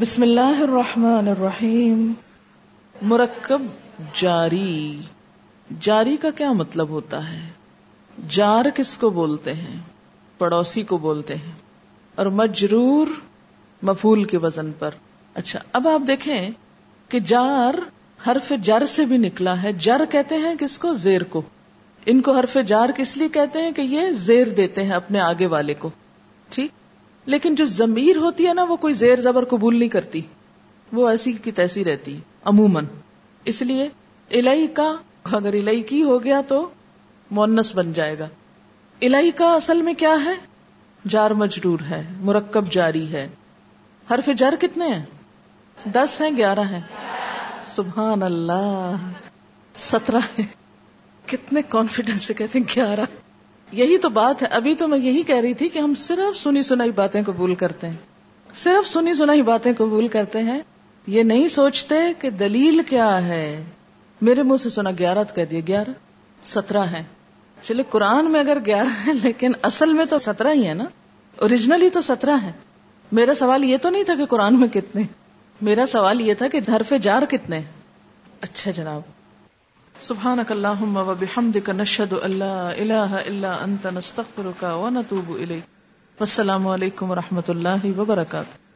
بسم اللہ الرحمن الرحیم. مرکب جاری. جاری کا کیا مطلب ہوتا ہے؟ جار کس کو بولتے ہیں؟ پڑوسی کو بولتے ہیں. اور مجرور مفول کے وزن پر. اچھا اب آپ دیکھیں کہ جار حرف جر سے بھی نکلا ہے. جر کہتے ہیں کس کو؟ زیر کو. ان کو حرف جار کس لیے کہتے ہیں کہ یہ زیر دیتے ہیں اپنے آگے والے کو؟ ٹھیک؟ لیکن جو ضمیر ہوتی ہے نا، وہ کوئی زیر زبر قبول نہیں کرتی۔ وہ ایسی کی تیسی رہتی، عموماً۔ اس لیے، الہی کا اگر الہی کی ہو گیا تو مونس بن جائے گا۔ الہی کا اصل میں کیا ہے؟ جار مجرور ہے، مرکب جاری ہے۔ حرف جر کتنے ہیں؟ دس ہیں، گیارہ ہیں۔ سبحان اللہ، سترہ ہے کتنے کانفیڈینس سے کہتے ہیں، گیارہ۔ یہی تو بات ہے۔ ابھی تو میں یہی کہہ رہی تھی کہ ہم صرف سنی سنائی باتیں قبول کرتے ہیں۔ صرف سنی سنائی باتیں قبول کرتے ہیں۔ یہ نہیں سوچتے کہ دلیل کیا ہے۔ میرے منہ سے سنا گیارہ تو کہہ دیا گیارہ؟ سترہ ہے چلے قرآن میں اگر گیارہ ہے لیکن اصل میں تو سترہ ہی ہے نا۔ اوریجنلی تو سترہ ہے میرا سوال یہ تو نہیں تھا کہ قرآن میں کتنے۔ میرا سوال یہ تھا کہ حرف جار کتنے۔ اچھا جناب۔ سبحانك اللهم وبحمدك نشهد ان لا اله الا انت نستغفرك ونتوب اليك والسلام علیکم ورحمۃ اللہ وبرکاتہ